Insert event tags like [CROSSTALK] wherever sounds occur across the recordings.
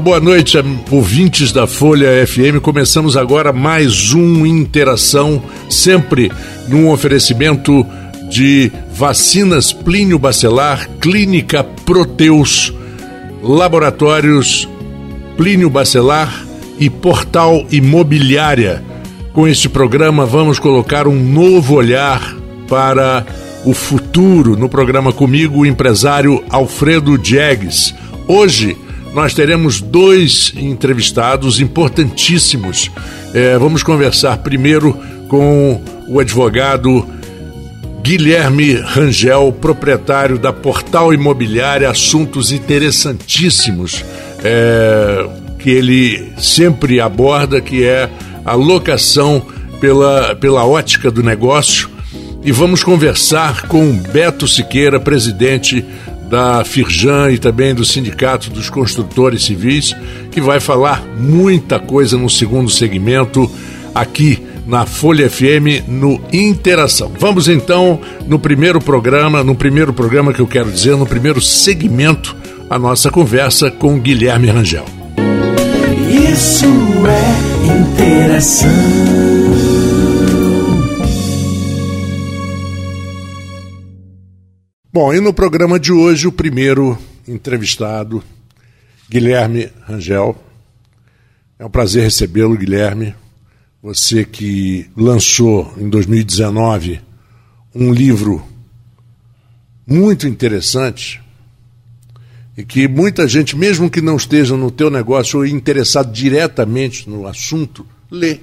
boa noite, ouvintes da Folha FM. Começamos agora mais um Interação, sempre num oferecimento de vacinas Plínio Bacelar, Clínica Proteus, Laboratórios Plínio Bacelar e Portal Imobiliária. Com este programa, vamos colocar um novo olhar para o futuro. No programa comigo, o empresário Alfredo Diegues. Hoje, nós teremos dois entrevistados importantíssimos. É, vamos conversar primeiro com o advogado Guilherme Rangel, proprietário da Portal Imobiliária, assuntos interessantíssimos é, que ele sempre aborda, que é a locação pela, pela ótica do negócio. E vamos conversar com Beto Siqueira, presidente da Firjan e também do Sindicato dos Construtores Civis, que vai falar muita coisa no segundo segmento aqui na Folha FM no Interação. Vamos então no primeiro programa, no primeiro programa que eu quero dizer, no primeiro segmento, a nossa conversa com Guilherme Rangel. Isso é interação. Bom, e no programa de hoje, o primeiro entrevistado, Guilherme Rangel. É um prazer recebê-lo, Guilherme. Você que lançou em 2019 um livro muito interessante e que muita gente, mesmo que não esteja no teu negócio ou interessado diretamente no assunto, lê.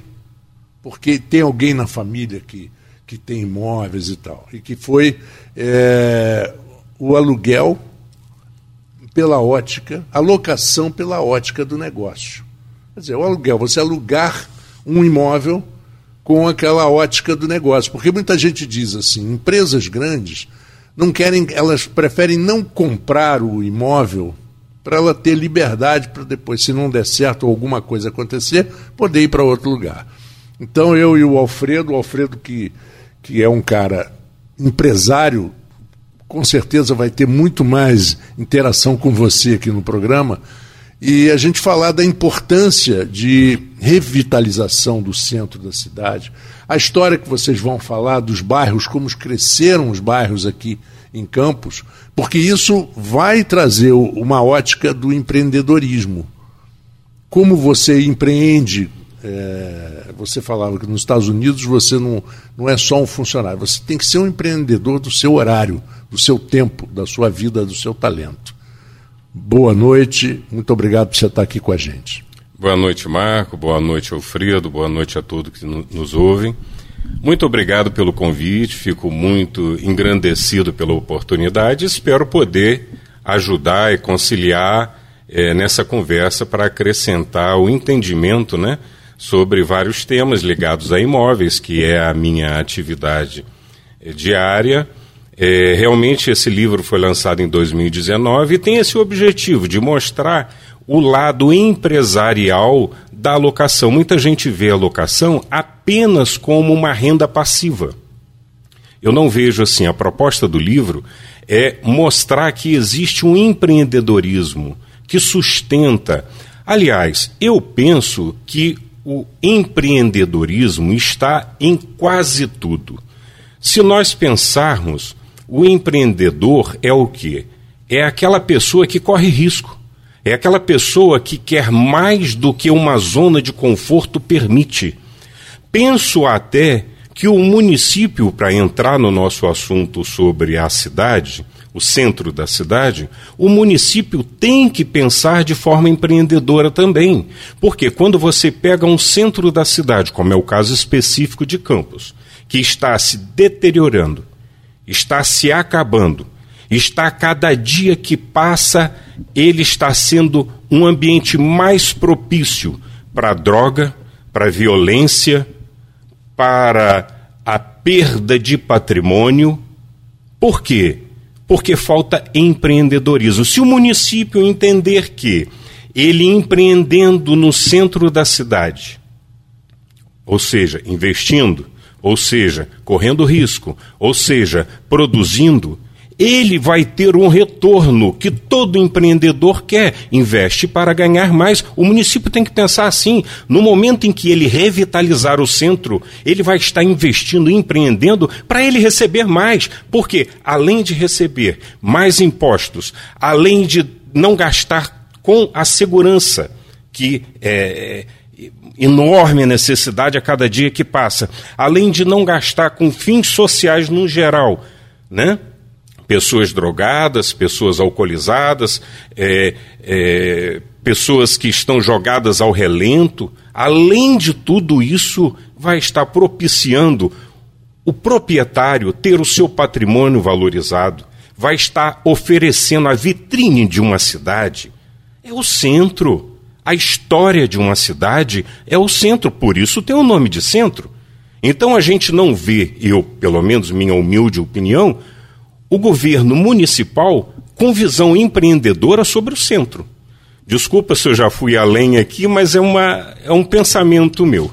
Porque tem alguém na família que que tem imóveis e tal, e que foi é, o aluguel pela ótica, a locação pela ótica do negócio. Quer dizer, o aluguel, você alugar um imóvel com aquela ótica do negócio. Porque muita gente diz assim, empresas grandes não querem, elas preferem não comprar o imóvel para ela ter liberdade para depois, se não der certo ou alguma coisa acontecer, poder ir para outro lugar. Então eu e o Alfredo, o Alfredo que que é um cara empresário, com certeza vai ter muito mais interação com você aqui no programa. E a gente falar da importância de revitalização do centro da cidade, a história que vocês vão falar dos bairros, como cresceram os bairros aqui em Campos, porque isso vai trazer uma ótica do empreendedorismo. Como você empreende é, você falava que nos Estados Unidos você não, não é só um funcionário, você tem que ser um empreendedor do seu horário, do seu tempo, da sua vida, do seu talento. Boa noite, muito obrigado por você estar aqui com a gente. Boa noite, Marco, boa noite, Alfredo, boa noite a todos que nos ouvem. Muito obrigado pelo convite, fico muito engrandecido pela oportunidade espero poder ajudar e conciliar é, nessa conversa para acrescentar o entendimento, né? Sobre vários temas ligados a imóveis, que é a minha atividade eh, diária. É, realmente esse livro foi lançado em 2019 e tem esse objetivo de mostrar o lado empresarial da locação. Muita gente vê a locação apenas como uma renda passiva. Eu não vejo assim. A proposta do livro é mostrar que existe um empreendedorismo que sustenta. Aliás, eu penso que o empreendedorismo está em quase tudo. Se nós pensarmos, o empreendedor é o quê? É aquela pessoa que corre risco. É aquela pessoa que quer mais do que uma zona de conforto permite. Penso até que o município, para entrar no nosso assunto sobre a cidade, o centro da cidade, o município tem que pensar de forma empreendedora também. Porque quando você pega um centro da cidade, como é o caso específico de Campos, que está se deteriorando, está se acabando, está cada dia que passa, ele está sendo um ambiente mais propício para droga, para violência, para a perda de patrimônio. Por quê? Porque falta empreendedorismo. Se o município entender que ele empreendendo no centro da cidade, ou seja, investindo, ou seja, correndo risco, ou seja, produzindo, ele vai ter um retorno que todo empreendedor quer, investe para ganhar mais. O município tem que pensar assim: no momento em que ele revitalizar o centro, ele vai estar investindo, empreendendo para ele receber mais. Porque, além de receber mais impostos, além de não gastar com a segurança que é, enorme necessidade a cada dia que passa, além de não gastar com fins sociais no geral, né? Pessoas drogadas, pessoas alcoolizadas, é, é, pessoas que estão jogadas ao relento, além de tudo isso, vai estar propiciando o proprietário ter o seu patrimônio valorizado, vai estar oferecendo a vitrine de uma cidade. É o centro a história de uma cidade é o centro, por isso tem o nome de centro. Então a gente não vê, eu, pelo menos minha humilde opinião, o governo municipal com visão empreendedora sobre o centro. Desculpa se eu já fui além aqui, mas é, uma, é um pensamento meu.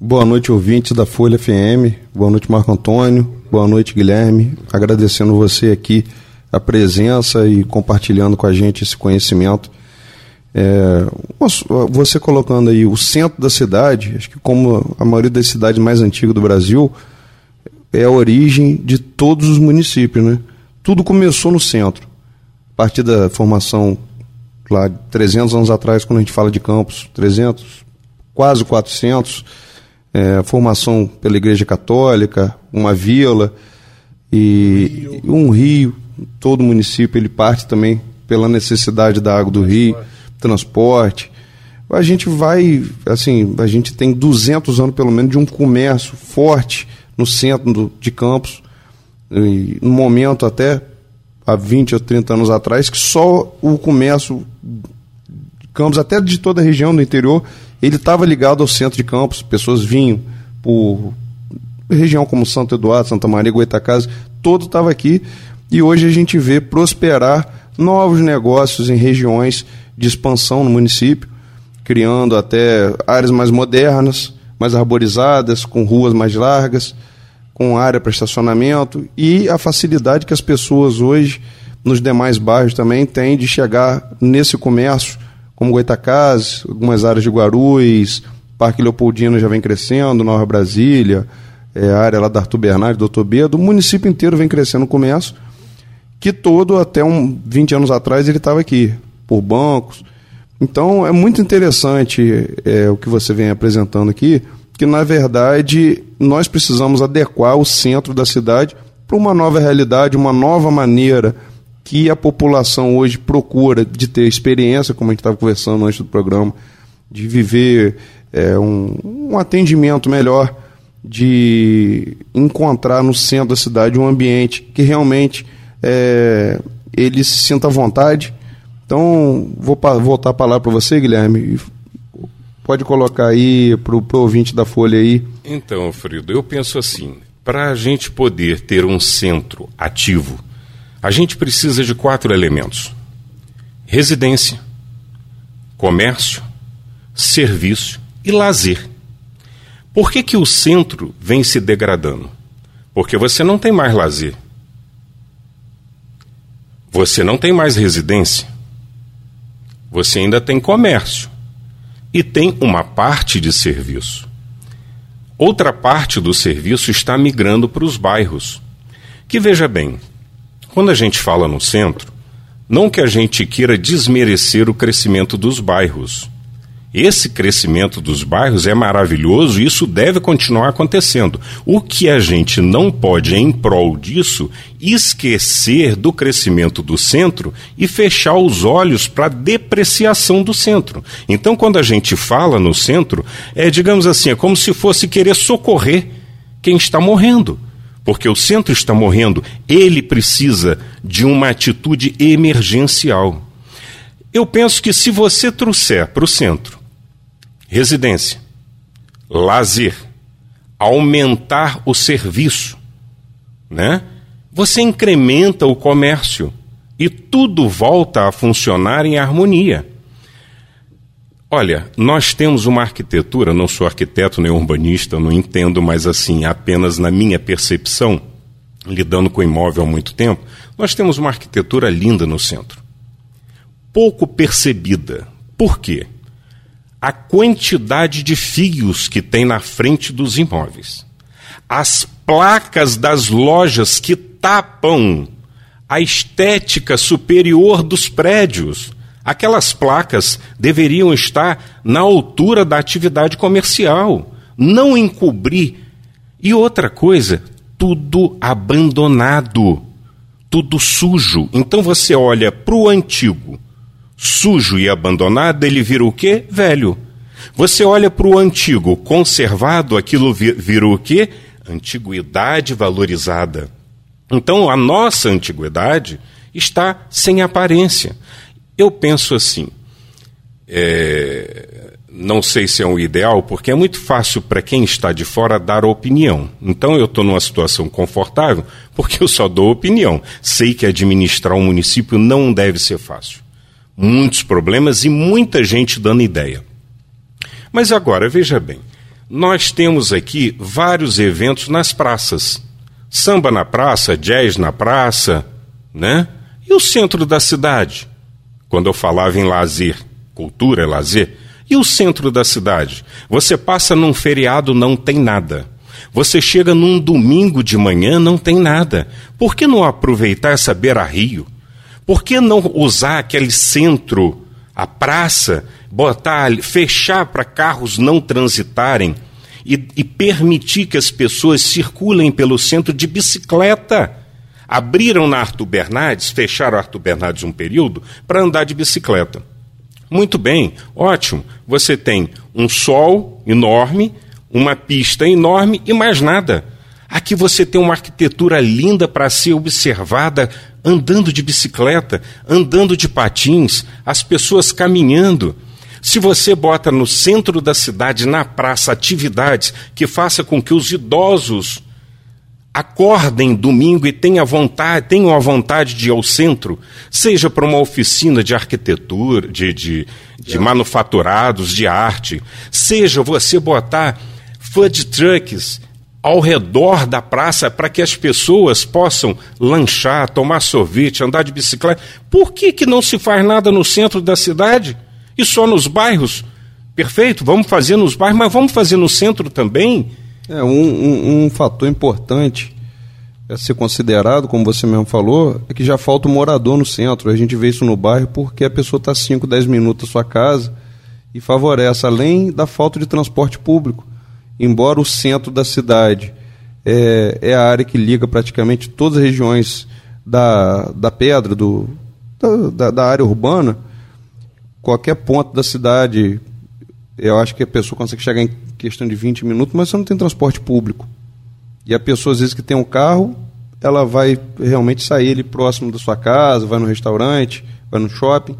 Boa noite, ouvintes da Folha FM. Boa noite, Marco Antônio. Boa noite, Guilherme. Agradecendo você aqui a presença e compartilhando com a gente esse conhecimento é, você colocando aí o centro da cidade, acho que como a maioria das cidades mais antigas do Brasil, é a origem de todos os municípios, né? Tudo começou no centro. A partir da formação lá 300 anos atrás, quando a gente fala de campos, 300, quase 400, é, formação pela Igreja Católica, uma vila e rio. um rio. Todo município ele parte também pela necessidade da água do rio transporte. A gente vai, assim, a gente tem 200 anos pelo menos de um comércio forte no centro do, de Campos, no momento até há 20 ou 30 anos atrás, que só o comércio de Campos, até de toda a região do interior, ele estava ligado ao centro de Campos, pessoas vinham por região como Santo Eduardo, Santa Maria, Goitacazes, todo estava aqui, e hoje a gente vê prosperar novos negócios em regiões de expansão no município, criando até áreas mais modernas, mais arborizadas, com ruas mais largas, com área para estacionamento e a facilidade que as pessoas hoje nos demais bairros também têm de chegar nesse comércio, como Goitacazes, algumas áreas de Guarulhos, Parque Leopoldino já vem crescendo, Nova Brasília, é, a área lá da Arthur Bernardes, Doutor Bedo, o município inteiro vem crescendo o comércio, que todo até um 20 anos atrás ele estava aqui por bancos. Então é muito interessante é, o que você vem apresentando aqui, que na verdade nós precisamos adequar o centro da cidade para uma nova realidade, uma nova maneira que a população hoje procura de ter experiência, como a gente estava conversando antes do programa, de viver é, um, um atendimento melhor, de encontrar no centro da cidade um ambiente que realmente é, ele se sinta à vontade, então, vou voltar a palavra para você, Guilherme. Pode colocar aí para o ouvinte da Folha aí. Então, Frido, eu penso assim: para a gente poder ter um centro ativo, a gente precisa de quatro elementos: residência, comércio, serviço e lazer. Por que, que o centro vem se degradando? Porque você não tem mais lazer. Você não tem mais residência você ainda tem comércio e tem uma parte de serviço. Outra parte do serviço está migrando para os bairros. Que veja bem, quando a gente fala no centro, não que a gente queira desmerecer o crescimento dos bairros. Esse crescimento dos bairros é maravilhoso e isso deve continuar acontecendo. O que a gente não pode, em prol disso, esquecer do crescimento do centro e fechar os olhos para a depreciação do centro. Então, quando a gente fala no centro, é, digamos assim, é como se fosse querer socorrer quem está morrendo porque o centro está morrendo, ele precisa de uma atitude emergencial. Eu penso que se você trouxer para o centro residência, lazer, aumentar o serviço, né? Você incrementa o comércio e tudo volta a funcionar em harmonia. Olha, nós temos uma arquitetura, não sou arquiteto nem urbanista, não entendo, mas assim, apenas na minha percepção, lidando com imóvel há muito tempo, nós temos uma arquitetura linda no centro. Pouco percebida. Por quê? A quantidade de fios que tem na frente dos imóveis. As placas das lojas que tapam a estética superior dos prédios. Aquelas placas deveriam estar na altura da atividade comercial, não encobrir. E outra coisa, tudo abandonado, tudo sujo. Então você olha para o antigo, sujo e abandonado, ele vira o quê? Velho. Você olha para o antigo, conservado, aquilo vira o quê? Antiguidade valorizada. Então a nossa antiguidade está sem aparência. Eu penso assim, é, não sei se é um ideal, porque é muito fácil para quem está de fora dar opinião. Então eu estou numa situação confortável porque eu só dou opinião. Sei que administrar um município não deve ser fácil. Muitos problemas e muita gente dando ideia. Mas agora, veja bem, nós temos aqui vários eventos nas praças. Samba na praça, jazz na praça, né? E o centro da cidade? Quando eu falava em lazer, cultura é lazer, e o centro da cidade? Você passa num feriado, não tem nada. Você chega num domingo de manhã, não tem nada. Por que não aproveitar essa beira-rio? Por que não usar aquele centro, a praça, botar, fechar para carros não transitarem e, e permitir que as pessoas circulem pelo centro de bicicleta? Abriram na Arthur Bernardes, fecharam a Arthur Bernardes um período para andar de bicicleta. Muito bem, ótimo. Você tem um sol enorme, uma pista enorme e mais nada. Aqui você tem uma arquitetura linda para ser observada, andando de bicicleta, andando de patins, as pessoas caminhando. Se você bota no centro da cidade, na praça, atividades que faça com que os idosos acordem domingo e tenham a vontade, tenham a vontade de ir ao centro, seja para uma oficina de arquitetura, de, de, de manufaturados, de arte, seja você botar food trucks ao redor da praça para que as pessoas possam lanchar, tomar sorvete, andar de bicicleta. Por que, que não se faz nada no centro da cidade e só nos bairros? Perfeito, vamos fazer nos bairros, mas vamos fazer no centro também é, um, um, um, fator importante a ser considerado, como você mesmo falou, é que já falta um morador no centro. A gente vê isso no bairro porque a pessoa está 5, 10 minutos da sua casa e favorece, além da falta de transporte público. Embora o centro da cidade é, é a área que liga praticamente todas as regiões da, da pedra, do, da, da área urbana, qualquer ponto da cidade, eu acho que a pessoa consegue chegar em questão de 20 minutos, mas você não tem transporte público. E a pessoa, às vezes, que tem um carro, ela vai realmente sair ali próximo da sua casa, vai no restaurante, vai no shopping.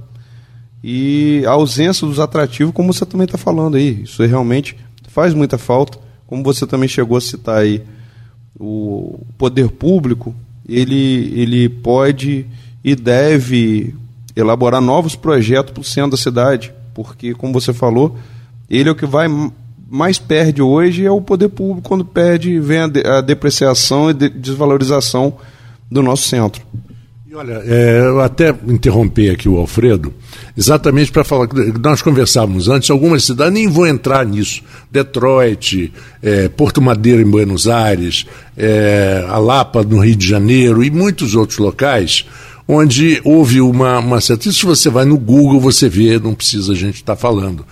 E a ausência dos atrativos, como você também está falando aí, isso realmente faz muita falta. Como você também chegou a citar aí, o poder público, ele, ele pode e deve elaborar novos projetos para o centro da cidade, porque, como você falou, ele é o que vai mais perde hoje é o poder público quando perde, vem a, de, a depreciação e de, desvalorização do nosso centro. E olha, é, eu até interromper aqui o Alfredo, exatamente para falar que nós conversávamos antes, algumas cidades, nem vou entrar nisso, Detroit, é, Porto Madeira em Buenos Aires, é, Alapa no Rio de Janeiro e muitos outros locais, onde houve uma, uma certa. Isso você vai no Google, você vê, não precisa a gente estar tá falando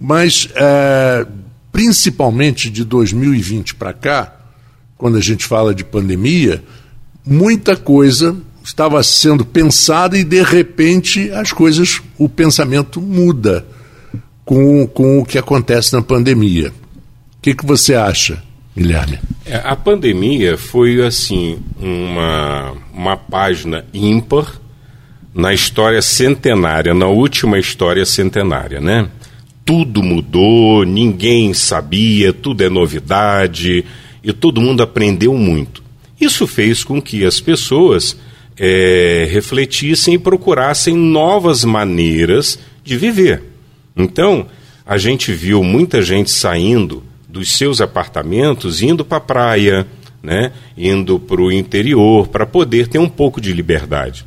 mas, é, principalmente de 2020 para cá, quando a gente fala de pandemia, muita coisa estava sendo pensada e, de repente, as coisas, o pensamento muda com, com o que acontece na pandemia. O que, que você acha, Guilherme? É, a pandemia foi, assim, uma, uma página ímpar na história centenária, na última história centenária, né? tudo mudou, ninguém sabia, tudo é novidade e todo mundo aprendeu muito. Isso fez com que as pessoas é, refletissem e procurassem novas maneiras de viver. Então, a gente viu muita gente saindo dos seus apartamentos, indo para a praia, né, indo para o interior para poder ter um pouco de liberdade.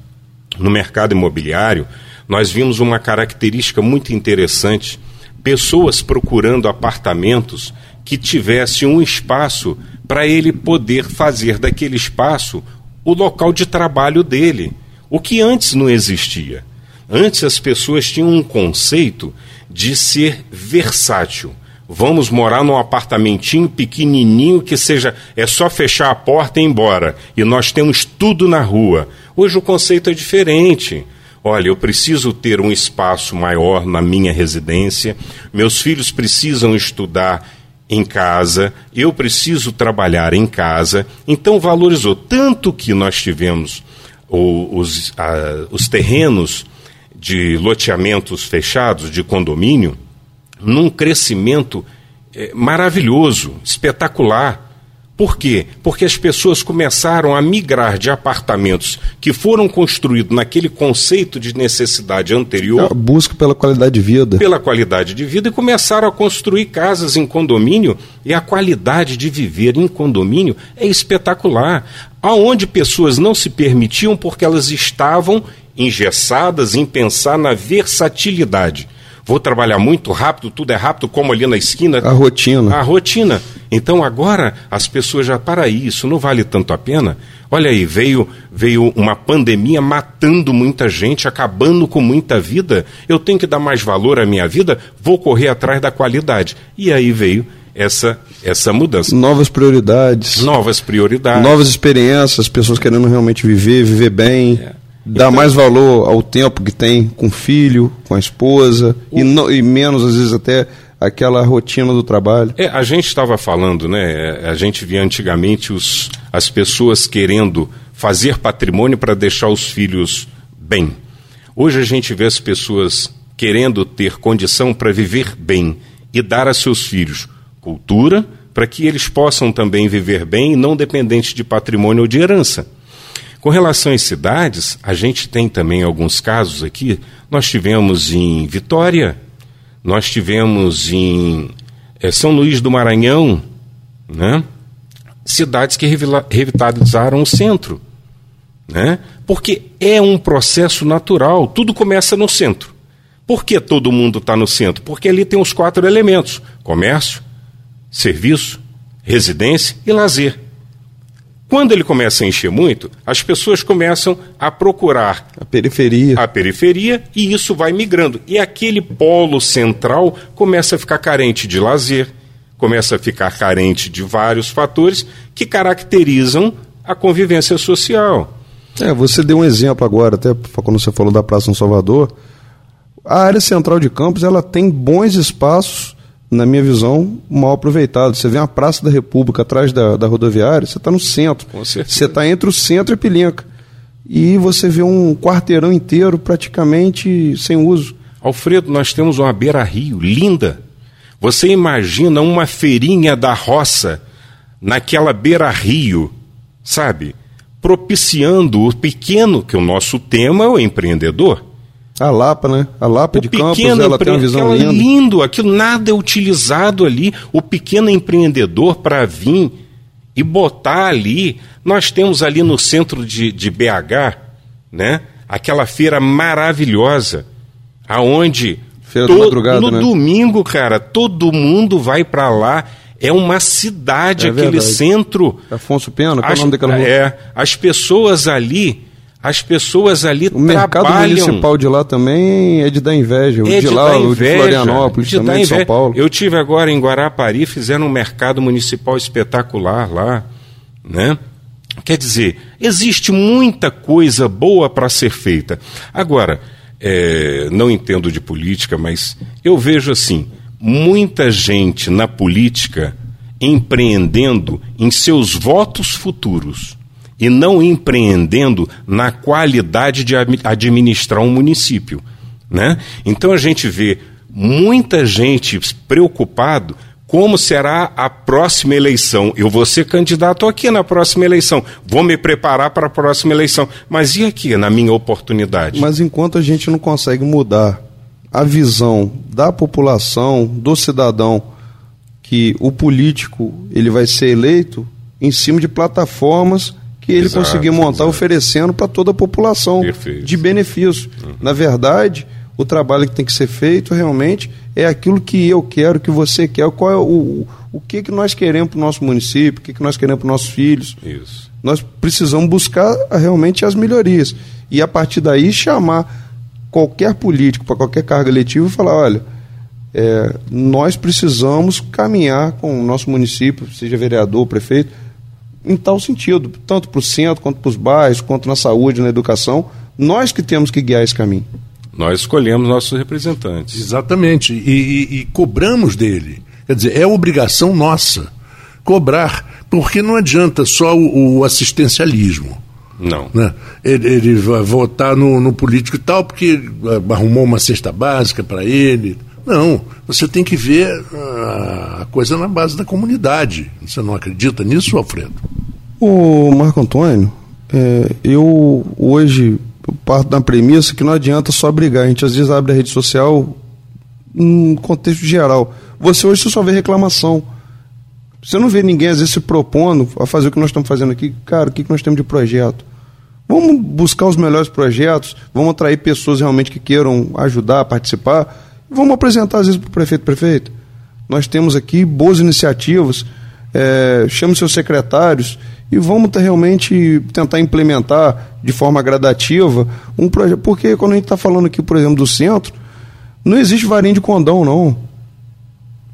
No mercado imobiliário, nós vimos uma característica muito interessante: pessoas procurando apartamentos que tivesse um espaço para ele poder fazer daquele espaço o local de trabalho dele, o que antes não existia. Antes as pessoas tinham um conceito de ser versátil. Vamos morar num apartamentinho pequenininho que seja é só fechar a porta e ir embora. E nós temos tudo na rua. Hoje o conceito é diferente. Olha, eu preciso ter um espaço maior na minha residência. Meus filhos precisam estudar em casa, eu preciso trabalhar em casa. Então valorizou tanto que nós tivemos os, a, os terrenos de loteamentos fechados, de condomínio, num crescimento é, maravilhoso, espetacular. Por quê? Porque as pessoas começaram a migrar de apartamentos que foram construídos naquele conceito de necessidade anterior. A busca pela qualidade de vida. Pela qualidade de vida e começaram a construir casas em condomínio e a qualidade de viver em condomínio é espetacular. Aonde pessoas não se permitiam porque elas estavam engessadas em pensar na versatilidade. Vou trabalhar muito rápido, tudo é rápido, como ali na esquina. A rotina. A rotina. Então agora as pessoas já, para isso, não vale tanto a pena. Olha aí, veio, veio uma pandemia matando muita gente, acabando com muita vida. Eu tenho que dar mais valor à minha vida, vou correr atrás da qualidade. E aí veio essa, essa mudança. Novas prioridades. Novas prioridades. Novas experiências, pessoas querendo realmente viver, viver bem. É. Dá então, mais valor ao tempo que tem com o filho, com a esposa, o... e, no, e menos, às vezes, até aquela rotina do trabalho. É, a gente estava falando, né? A gente via antigamente os, as pessoas querendo fazer patrimônio para deixar os filhos bem. Hoje a gente vê as pessoas querendo ter condição para viver bem e dar a seus filhos cultura para que eles possam também viver bem, não dependente de patrimônio ou de herança. Com relação às cidades, a gente tem também alguns casos aqui. Nós tivemos em Vitória, nós tivemos em é, São Luís do Maranhão, né? cidades que revitalizaram o centro. Né? Porque é um processo natural, tudo começa no centro. Por que todo mundo está no centro? Porque ali tem os quatro elementos: comércio, serviço, residência e lazer. Quando ele começa a encher muito, as pessoas começam a procurar a periferia. A periferia e isso vai migrando. E aquele polo central começa a ficar carente de lazer, começa a ficar carente de vários fatores que caracterizam a convivência social. É, você deu um exemplo agora, até quando você falou da Praça São Salvador. A área central de Campos ela tem bons espaços na minha visão, mal aproveitado. Você vê uma Praça da República atrás da, da rodoviária, você está no centro. Você está entre o centro e Pilinca. E você vê um quarteirão inteiro praticamente sem uso. Alfredo, nós temos uma beira-rio linda. Você imagina uma feirinha da roça naquela beira-rio, sabe? Propiciando o pequeno, que o nosso tema é o empreendedor. A Lapa, né? A Lapa o de Campos, ela tem uma visão linda. lindo, aquilo nada é utilizado ali. O pequeno empreendedor para vir e botar ali. Nós temos ali no centro de, de BH, né? Aquela feira maravilhosa, aonde feira to, madrugada, no né? domingo, cara, todo mundo vai para lá. É uma cidade, é aquele verdade. centro. Afonso Pena, qual é o nome daquela rua? É, as pessoas ali as pessoas ali o trabalham... mercado municipal de lá também é de dar inveja. O é de, de lá, o de Florianópolis, de também de São Paulo. Eu tive agora em Guarapari, fizeram um mercado municipal espetacular lá, né? Quer dizer, existe muita coisa boa para ser feita. Agora, é, não entendo de política, mas eu vejo assim, muita gente na política empreendendo em seus votos futuros e não empreendendo na qualidade de administrar um município. Né? Então a gente vê muita gente preocupado como será a próxima eleição. Eu vou ser candidato aqui na próxima eleição, vou me preparar para a próxima eleição. Mas e aqui, na minha oportunidade? Mas enquanto a gente não consegue mudar a visão da população, do cidadão, que o político ele vai ser eleito em cima de plataformas que ele Exato, conseguiu montar exato. oferecendo para toda a população Perfeito. de benefício. Na verdade, o trabalho que tem que ser feito realmente é aquilo que eu quero, que você quer, qual é o, o, o que, que nós queremos para o nosso município, o que, que nós queremos para os nossos filhos. Isso. Nós precisamos buscar ah, realmente as melhorias. E a partir daí chamar qualquer político para qualquer cargo eletivo e falar, olha, é, nós precisamos caminhar com o nosso município, seja vereador, prefeito, em tal sentido, tanto para o centro, quanto para os bairros, quanto na saúde, na educação, nós que temos que guiar esse caminho. Nós escolhemos nossos representantes. Exatamente. E, e- e cobramos dele. Quer dizer, é obrigação nossa cobrar, porque não adianta só o, o assistencialismo. Não. Né? Ele, ele vai votar no, no político e tal porque ah, arrumou uma cesta básica para ele. Não, você tem que ver ah, a coisa na base da comunidade. Você não acredita nisso, Alfredo? O Marco Antônio, é, eu hoje parto da premissa que não adianta só brigar. A gente às vezes abre a rede social num contexto geral. Você hoje só vê reclamação. Você não vê ninguém às vezes se propondo a fazer o que nós estamos fazendo aqui. Cara, o que, que nós temos de projeto? Vamos buscar os melhores projetos, vamos atrair pessoas realmente que queiram ajudar, participar. Vamos apresentar às vezes para o prefeito, prefeito. Nós temos aqui boas iniciativas, é, chame seus secretários e vamos realmente tentar implementar de forma gradativa um projeto. Porque quando a gente está falando aqui, por exemplo, do centro, não existe varinha de condão, não.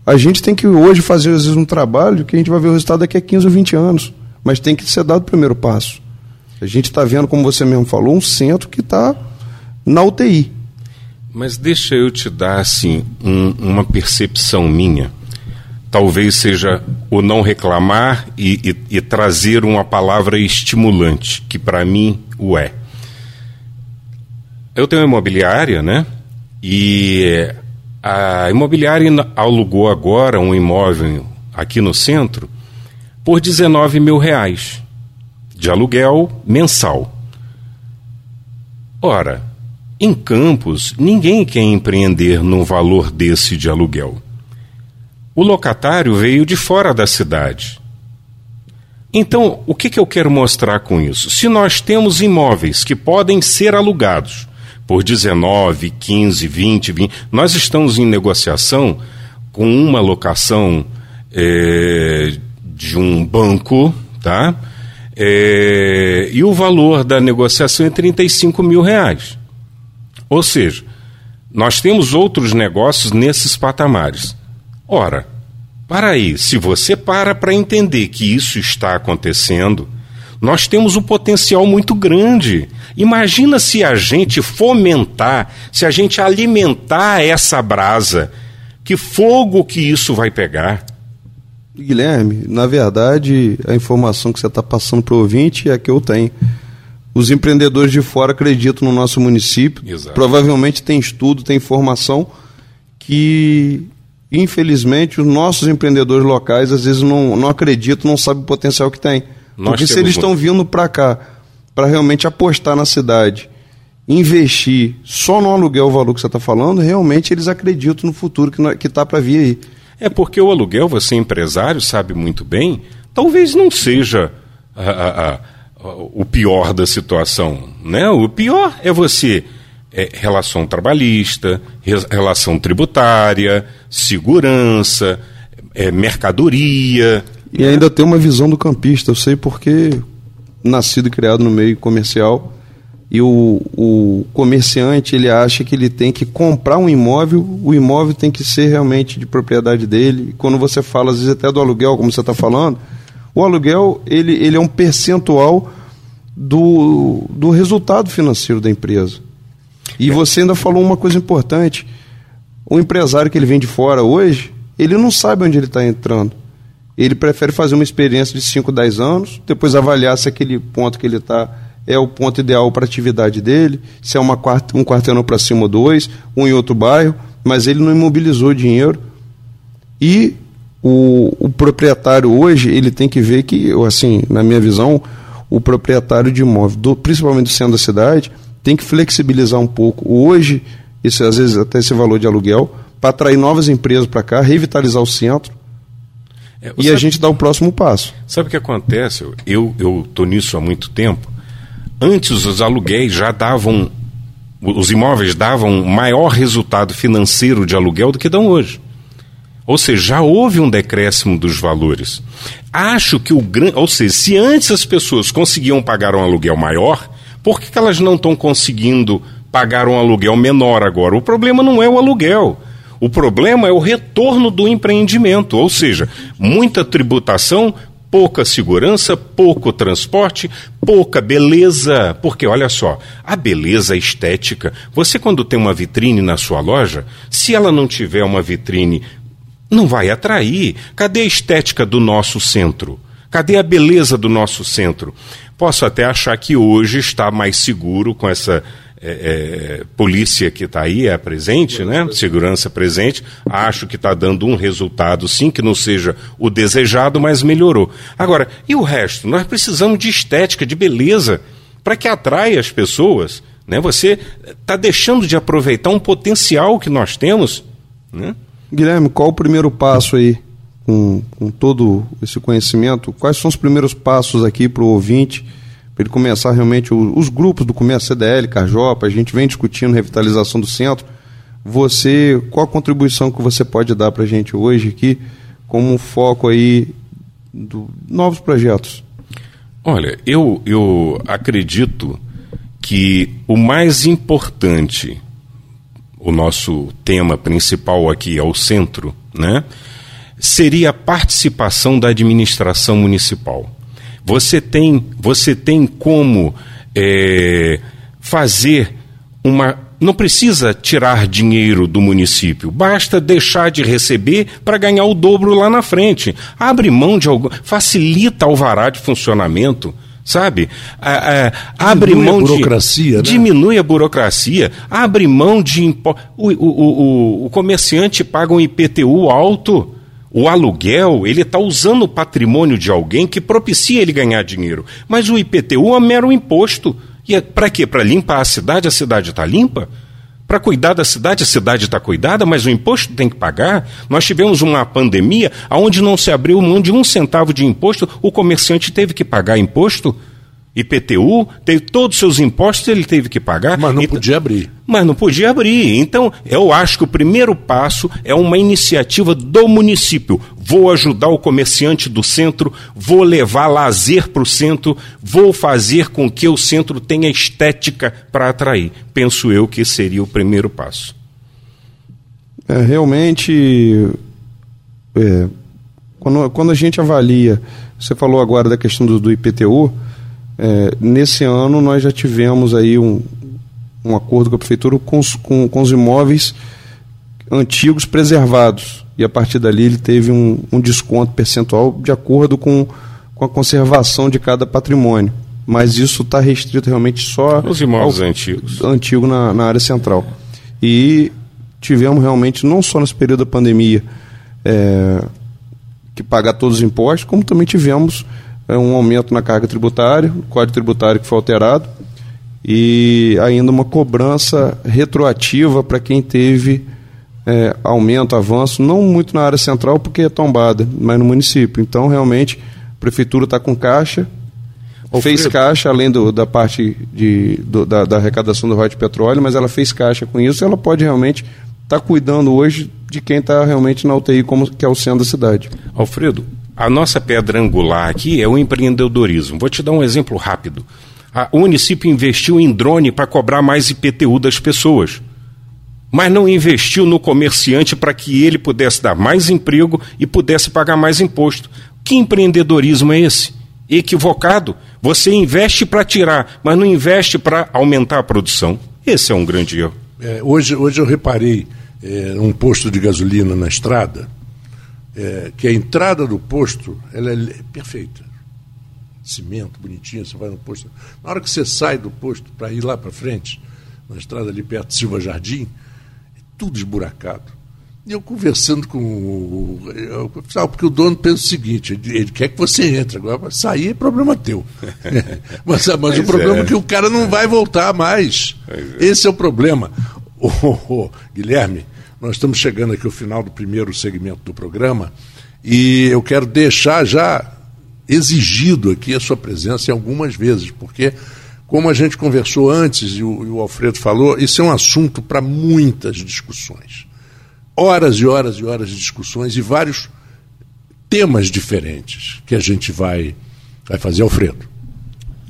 A gente tem que hoje fazer, às vezes, um trabalho que a gente vai ver o resultado daqui a 15 ou 20 anos. Mas tem que ser dado o primeiro passo. A gente está vendo, como você mesmo falou, um centro que está na UTI. Mas deixa eu te dar assim um- uma percepção minha. Talvez seja o não reclamar e, e- e trazer uma palavra estimulante, que para mim o é. Eu tenho uma imobiliária, né? E a imobiliária alugou agora um imóvel aqui no centro por 19 mil reais de aluguel mensal. Ora, em Campos, ninguém quer empreender num valor desse de aluguel. O locatário veio de fora da cidade. Então, o que, que eu quero mostrar com isso? Se nós temos imóveis que podem ser alugados por 19, 15, 20, 20, nós estamos em negociação com uma locação eh, de um banco, tá? Eh, e o valor da negociação é 35 mil reais. Ou seja, nós temos outros negócios nesses patamares. Ora, para aí, se você para para entender que isso está acontecendo, nós temos um potencial muito grande. Imagina se a gente fomentar, se a gente alimentar essa brasa, que fogo que isso vai pegar. Guilherme, na verdade, a informação que você está passando para o ouvinte é a que eu tenho. Os empreendedores de fora acreditam no nosso município. Exato. Provavelmente tem estudo, tem informação que, infelizmente, os nossos empreendedores locais às vezes não, não acreditam, não sabem o potencial que tem. Nós Porque se eles estão vindo para cá para realmente apostar na cidade, investir só no aluguel o valor que você está falando, realmente eles acreditam no futuro que está para vir aí. É porque o aluguel, você empresário sabe muito bem, talvez não seja a- a- a- o pior da situação. Né? O pior é você é, relação trabalhista, re- relação tributária, segurança, é, mercadoria. E ainda tem uma visão do campista, eu sei porque nascido e criado no meio comercial e o, o comerciante ele acha que ele tem que comprar um imóvel, o imóvel tem que ser realmente de propriedade dele. E quando você fala, às vezes até do aluguel, como você está falando, o aluguel ele, ele é um percentual do, do resultado financeiro da empresa. E você ainda falou uma coisa importante. O empresário que ele vem de fora hoje, ele não sabe onde ele está entrando. Ele prefere fazer uma experiência de 5, 10 anos, depois avaliar se aquele ponto que ele está é o ponto ideal para a atividade dele, se é uma quart um quarteirão para cima ou dois, um em outro bairro, mas ele não imobilizou dinheiro. E o, o proprietário hoje, ele tem que ver que, assim, na minha visão, o proprietário de imóvel, do, principalmente do centro da cidade, tem que flexibilizar um pouco. Hoje, esse, às vezes até esse valor de aluguel, para atrair novas empresas para cá, revitalizar o centro. É, e sabe, a gente dá o próximo passo. Sabe o que acontece? Eu estou nisso há muito tempo. Antes os aluguéis já davam, os imóveis davam maior resultado financeiro de aluguel do que dão hoje. Ou seja, já houve um decréscimo dos valores. Acho que o grande. Ou seja, se antes as pessoas conseguiam pagar um aluguel maior, por que, que elas não estão conseguindo pagar um aluguel menor agora? O problema não é o aluguel. O problema é o retorno do empreendimento, ou seja, muita tributação, pouca segurança, pouco transporte, pouca beleza. Porque olha só, a beleza estética, você quando tem uma vitrine na sua loja, se ela não tiver uma vitrine, não vai atrair. Cadê a estética do nosso centro? Cadê a beleza do nosso centro? Posso até achar que hoje está mais seguro com essa é, é, polícia que está aí, é presente, né? Segurança presente. Acho que está dando um resultado, sim, que não seja o desejado, mas melhorou. Agora, e o resto? Nós precisamos de estética, de beleza, para que atraia as pessoas. Né? Você está deixando de aproveitar um potencial que nós temos. Né? Guilherme, qual o primeiro passo aí? Com, com todo esse conhecimento, quais são os primeiros passos aqui para o ouvinte para ele começar realmente os grupos do comércio CDL, Carjopa, a gente vem discutindo revitalização do centro. Você, qual a contribuição que você pode dar para a gente hoje aqui, como foco aí do novos projetos? Olha, eu, eu acredito que o mais importante, o nosso tema principal aqui é o centro, né? Seria a participação da administração municipal. Você tem, você tem como é, fazer uma. Não precisa tirar dinheiro do município, basta deixar de receber para ganhar o dobro lá na frente. Abre mão de algo, facilita o alvará de funcionamento sabe? abre diminui mão a burocracia, de, né? diminui a burocracia, abre mão de impo... o, o, o, o comerciante paga um IPTU alto. O aluguel, ele está usando o patrimônio de alguém que propicia ele ganhar dinheiro. Mas o IPTU é mero imposto. E é, para quê? Para limpar a cidade? A cidade está limpa? Para cuidar da cidade, a cidade está cuidada, mas o imposto tem que pagar. Nós tivemos uma pandemia onde não se abriu mão de um centavo de imposto, o comerciante teve que pagar imposto. IPTU, teve todos os seus impostos, ele teve que pagar. Mas não então, podia abrir. Mas não podia abrir. Então, eu acho que o primeiro passo é uma iniciativa do município. Vou ajudar o comerciante do centro, vou levar lazer para o centro, vou fazer com que o centro tenha estética para atrair. Penso eu que seria o primeiro passo. É, realmente, é, quando, quando a gente avalia, você falou agora da questão do, do IPTU, é, nesse ano nós já tivemos aí um, um acordo com a prefeitura com os, com, com os imóveis antigos preservados. E a partir dali ele teve um, um desconto percentual de acordo com, com a conservação de cada patrimônio. Mas isso está restrito realmente só os imóveis ao, antigos. Antigo na, na área central. E tivemos realmente, não só nesse período da pandemia, é, que pagar todos os impostos, como também tivemos é um aumento na carga tributária, o código tributário que foi alterado, e ainda uma cobrança retroativa para quem teve é, aumento, avanço, não muito na área central, porque é tombada, mas no município. Então, realmente, a prefeitura está com caixa, fez caixa, além do, da parte de, do, da, da, arrecadação do royalties de petróleo, mas ela fez caixa com isso, ela pode realmente estar tá cuidando hoje de quem está realmente na UTI, como que é o centro da cidade. Alfredo, a nossa pedra angular aqui é o empreendedorismo. Vou te dar um exemplo rápido. o município investiu em drone para cobrar mais IPTU das pessoas, mas não investiu no comerciante para que ele pudesse dar mais emprego e pudesse pagar mais imposto. Que empreendedorismo é esse? Equivocado. Você investe para tirar, mas não investe para aumentar a produção. Esse é um grande erro. É, hoje, hoje eu reparei é, um posto de gasolina na estrada é, que a entrada do posto ela é perfeita. Cimento, bonitinho, você vai no posto. Na hora que você sai do posto para ir lá para frente, na estrada ali perto de Silva Jardim, é tudo esburacado. E eu conversando com o. Eu, porque o dono pensa o seguinte: ele, ele quer que você entre, agora sair é problema teu. [LAUGHS] [LAUGHS] mas, mas o problema é. é. que o cara não vai voltar mais. É. Esse é o problema. [LAUGHS] Guilherme, nós estamos chegando aqui ao final do primeiro segmento do programa E eu quero deixar já exigido aqui a sua presença em algumas vezes, porque, como a gente conversou antes e o, e o Alfredo falou, isso é um assunto para muitas discussões. Horas e horas e horas de discussões e vários temas diferentes que a gente vai, vai fazer, Alfredo.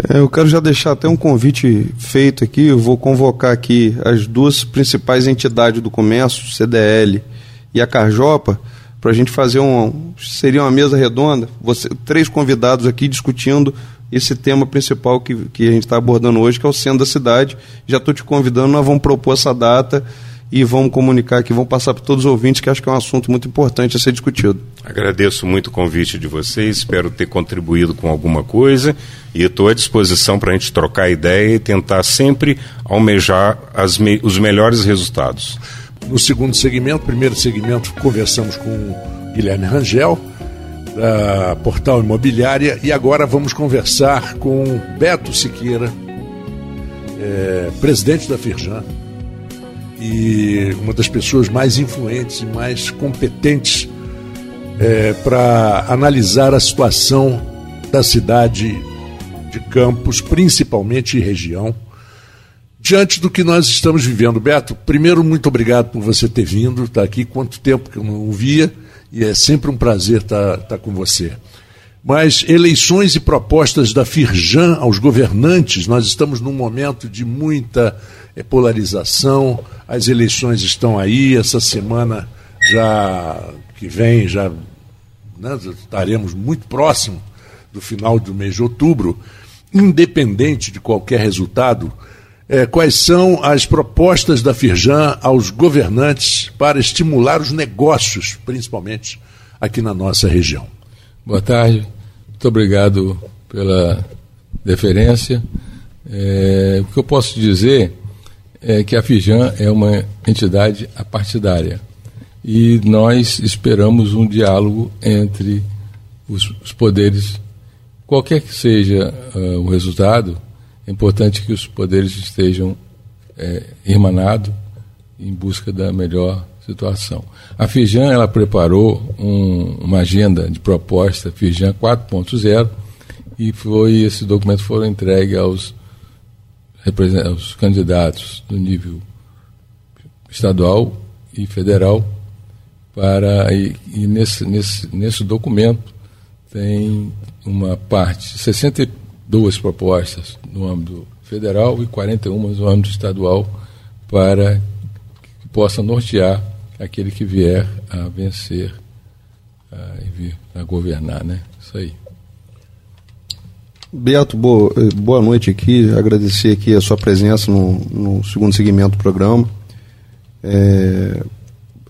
É, eu quero já deixar até um convite feito aqui. Eu vou convocar aqui as duas principais entidades do comércio, CDL e a Carjopa, para a gente fazer um. Seria uma mesa redonda, você, três convidados aqui discutindo esse tema principal que, que a gente está abordando hoje, que é o centro da cidade. Já estou te convidando, nós vamos propor essa data e vamos comunicar aqui, vamos passar para todos os ouvintes, que acho que é um assunto muito importante a ser discutido. Agradeço muito o convite de vocês, espero ter contribuído com alguma coisa e estou à disposição para a gente trocar ideia e tentar sempre almejar me os melhores resultados. No segundo segmento, primeiro segmento, conversamos com Guilherme Rangel, da Portal Imobiliária, e agora vamos conversar com Beto Siqueira, é, presidente da Firjan, e uma das pessoas mais influentes e mais competentes é, para analisar a situação da cidade de Campos, principalmente região, diante do que nós estamos vivendo. Beto, primeiro, muito obrigado por você ter vindo, estar tá aqui. Quanto tempo que eu não via, e é sempre um prazer estar, tá, tá com você. Mas eleições e propostas da Firjan aos governantes, nós estamos num momento de muita é polarização, as eleições estão aí, essa semana já que vem, já né, estaremos muito próximo do final do mês de outubro, independente de qualquer resultado, é, quais são as propostas da Firjan aos governantes para estimular os negócios, principalmente aqui na nossa região? Boa tarde, muito obrigado pela deferência. É, o que eu posso dizer é que a Fijan é uma entidade apartidária e nós esperamos um diálogo entre os, os poderes, qualquer que seja uh, o resultado, é importante que os poderes estejam é, irmanados em busca da melhor situação. A Fijan ela preparou um, uma agenda de proposta Fijan 4.0 e foi esse documento foi entregue aos os candidatos do nível estadual e federal para e, e nesse, nesse, nesse documento tem uma parte 62 propostas no âmbito federal e 41 no âmbito estadual para que possa nortear aquele que vier a vencer a, a governar, né? Isso aí. Beato, boa, eh, boa noite aqui. Agradecer aqui a sua presença no, no segundo segmento do programa. É,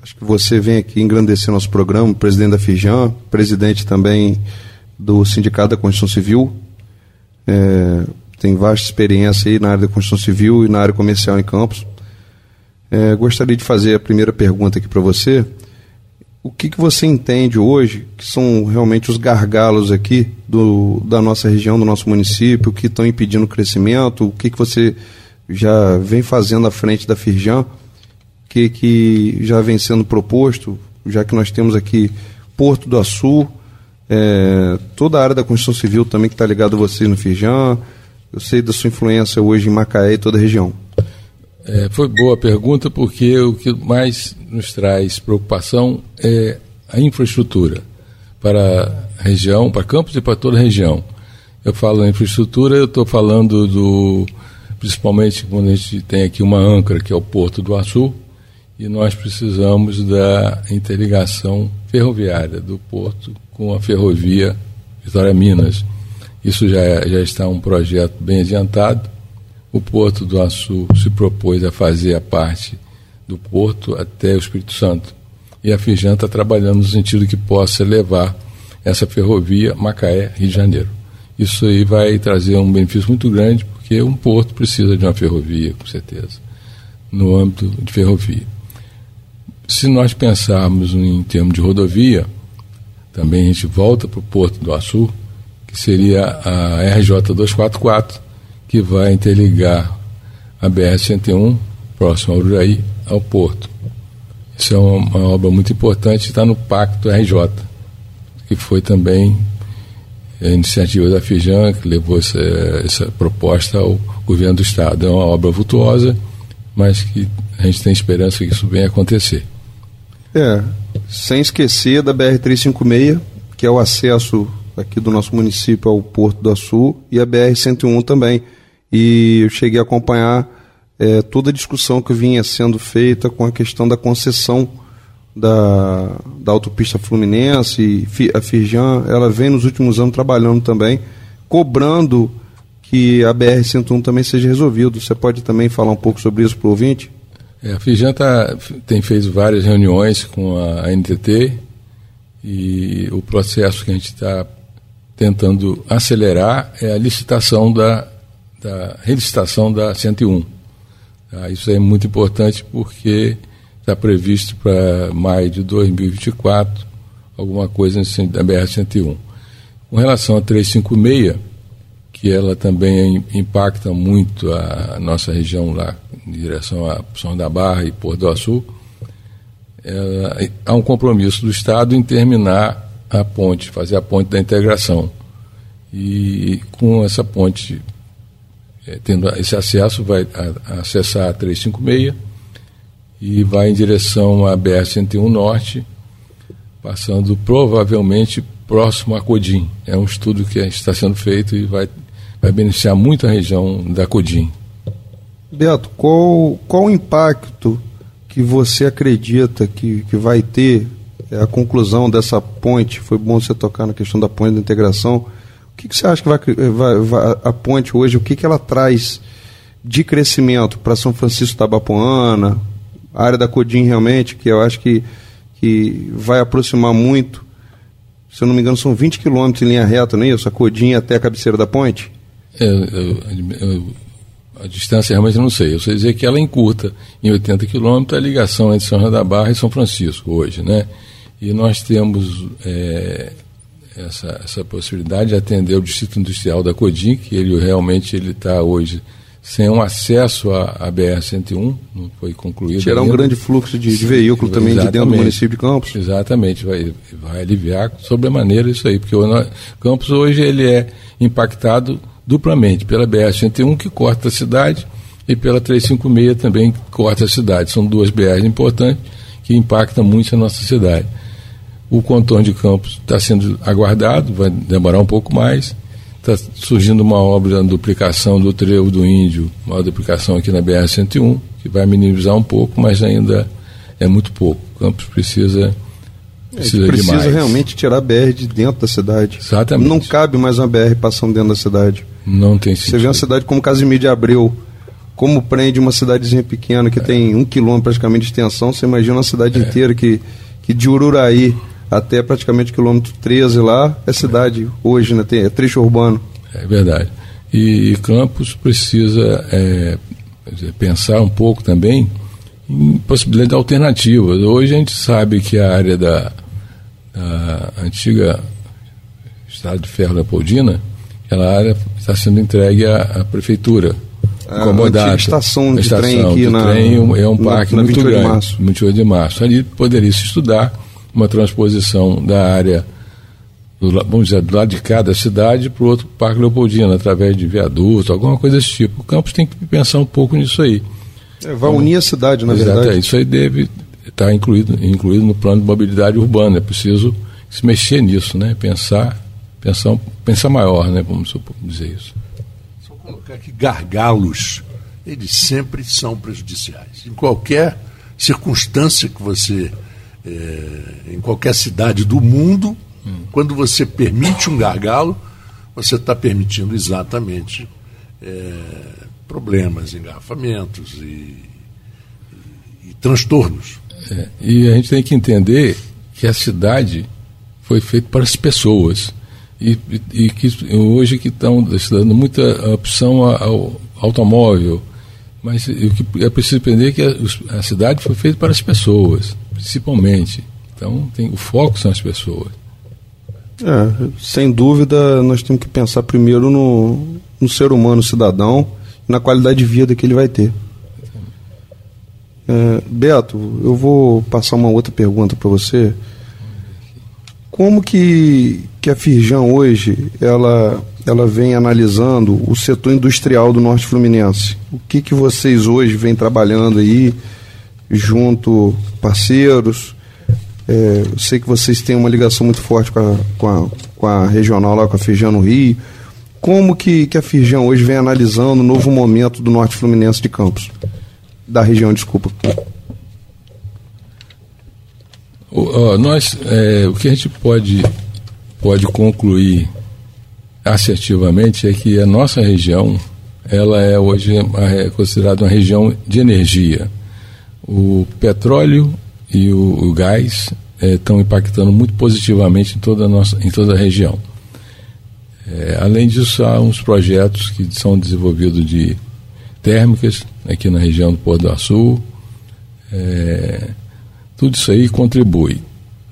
acho que você vem aqui engrandecer nosso programa, presidente da Fijan, presidente também do Sindicato da Constituição Civil. É, tem vasta experiência aí na área da Constituição Civil e na área comercial em Campos. É, gostaria de fazer a primeira pergunta aqui para você o que, que você entende hoje que são realmente os gargalos aqui do, da nossa região, do nosso município, que estão impedindo o crescimento? O que, que você já vem fazendo à frente da Firjan? O que, que já vem sendo proposto, já que nós temos aqui Porto do Açu, é, toda a área da construção civil também que está ligado a vocês no Firjan. Eu sei da sua influência hoje em Macaé e toda a região. É, foi boa a pergunta, porque o que mais nos traz preocupação é a infraestrutura para a região, para Campos e para toda a região. Eu falo em infraestrutura, eu estou falando do. Principalmente quando a gente tem aqui uma âncora, que é o Porto do Açu, e nós precisamos da interligação ferroviária do porto com a ferrovia Vitória Minas. Isso já, já está um projeto bem adiantado o Porto do Açu se propôs a fazer a parte do Porto até o Espírito Santo. E a Fijan está trabalhando no sentido que possa levar essa ferrovia Macaé-Rio de Janeiro. Isso aí vai trazer um benefício muito grande, porque um porto precisa de uma ferrovia, com certeza, no âmbito de ferrovia. Se nós pensarmos em termos de rodovia, também a gente volta para o Porto do Açu, que seria a RJ 244, que vai interligar a BR-101, próximo ao Uraí, ao Porto. Isso é uma, uma obra muito importante, está no Pacto RJ, que foi também a iniciativa da Fijan que levou essa, essa proposta ao governo do Estado. É uma obra vultuosa, mas que a gente tem esperança que isso venha acontecer. É, sem esquecer da BR-356, que é o acesso aqui do nosso município ao Porto do Açu, e a BR-101 também. E eu cheguei a acompanhar é, toda a discussão que vinha sendo feita com a questão da concessão da, da autopista Fluminense, a Firjan, ela vem nos últimos anos trabalhando também, cobrando que a BR-101 também seja resolvido. Você pode também falar um pouco sobre isso para o ouvinte? É, a Firjan tá, tem feito várias reuniões com a NTT e o processo que a gente está tentando acelerar é a licitação da, da relicitação da 101. Tá? Isso é muito importante porque está previsto para maio de 2024 alguma coisa da BR-101. Com relação a 356, que ela também impacta muito a nossa região lá, em direção a São da Barra e Porto do Açu, há um compromisso do Estado em terminar a ponte, fazer a ponte da integração. E com essa ponte, é, tendo esse acesso, vai a, acessar a 356 e vai em direção à BR-101 Norte, passando provavelmente próximo a Codim. É um estudo que está sendo feito e vai, vai beneficiar muito a região da Codim. Beto, qual, qual o impacto que você acredita que, que vai ter é, a conclusão dessa ponte? Foi bom você tocar na questão da ponte da integração. O que, que você acha que vai, vai, vai, a ponte hoje, o que, que ela traz de crescimento para São Francisco da Bapuana, a área da Codim realmente, que eu acho que, que vai aproximar muito. Se eu não me engano, são 20 quilômetros em linha reta, não é isso? A Codim até a cabeceira da ponte? É, eu, eu, a distância realmente não sei. Eu sei dizer que ela encurta em 80 quilômetros a ligação entre São João da Barra e São Francisco hoje, né? E nós temos é, essa, essa possibilidade de atender o Distrito Industrial da Codim, que ele realmente ele está hoje sem um acesso à, à BR-101, não foi concluído. Gerar um grande fluxo de, de veículo também de dentro do município de Campos. Exatamente, vai, vai aliviar sobremaneira isso aí, porque o Campos hoje ele é impactado duplamente pela BR-101 que corta a cidade e pela 356 também que corta a cidade. São duas BRs importantes que impactam muito a nossa cidade. O contorno de Campos está sendo aguardado, vai demorar um pouco mais está surgindo uma obra de duplicação do trevo do Índio, uma duplicação aqui na BR-101, que vai minimizar um pouco, mas ainda é muito pouco. O Campos precisa precisa, é, precisa demais. realmente tirar a BR de dentro da cidade. Exatamente. Não cabe mais uma BR passando dentro da cidade. Não tem sentido. Você vê uma cidade como Casimir de Abreu, como prende uma cidadezinha pequena que é. tem um quilômetro praticamente de extensão, você imagina uma cidade é. inteira que, que de Ururaí até praticamente quilômetro 13 lá, é cidade hoje, né? Tem, é trecho urbano. É verdade. E, Campos precisa é, pensar um pouco também em possibilidades alternativas. Hoje a gente sabe que a área da, da antiga Estado de Ferro Leopoldina, aquela área está sendo entregue à, à prefeitura. A estação de estação trem aqui na, trem é um parque na, na muito grande, de março. 28 de março. Ali poderia se estudar uma transposição da área, do, vamos dizer, do lado de cada cidade para o outro Parque Leopoldino, através de viaduto, alguma coisa desse tipo. O campus tem que pensar um pouco nisso aí. É, vai unir a cidade, na Exato, verdade. É, isso aí deve estar incluído, incluído no plano de mobilidade urbana. É preciso se mexer nisso, né? Pensar, pensar, pensar maior, né? Vamos dizer isso. Só colocar que gargalos, eles sempre são prejudiciais. Em qualquer circunstância que você é, em qualquer cidade do mundo, quando você permite um gargalo, você está permitindo exatamente é, problemas, engarrafamentos e, e, e transtornos. É, e a gente tem que entender que a cidade foi feita para as pessoas. E, e, e que hoje que estão dando muita opção ao automóvel, mas o que é preciso entender é que a, a cidade foi feita para as pessoas principalmente. Então, tem, o foco são as pessoas. É, sem dúvida, nós temos que pensar primeiro no, no ser humano cidadão na qualidade de vida que ele vai ter. É, Beto, eu vou passar uma outra pergunta para você. como que, que a Firjan hoje ela, ela vem analisando o setor industrial do Norte Fluminense? O que, que vocês hoje vêm trabalhando aí junto parceiros? É, eu sei que vocês têm uma ligação muito forte com a, com a, com a regional lá, com a Firjan no Rio. Como que, que a Firjan hoje vem analisando o novo momento do Norte Fluminense de Campos? Da região, desculpa. O, nós, é, o que a gente pode, pode concluir assertivamente é que a nossa região ela é hoje é considerada uma região de energia. O petróleo e o, o gás estão é, impactando muito positivamente em toda a, nossa, em toda a região. É, além disso, há uns projetos que são desenvolvidos de térmicas aqui na região do Porto do Açul. É, tudo isso aí contribui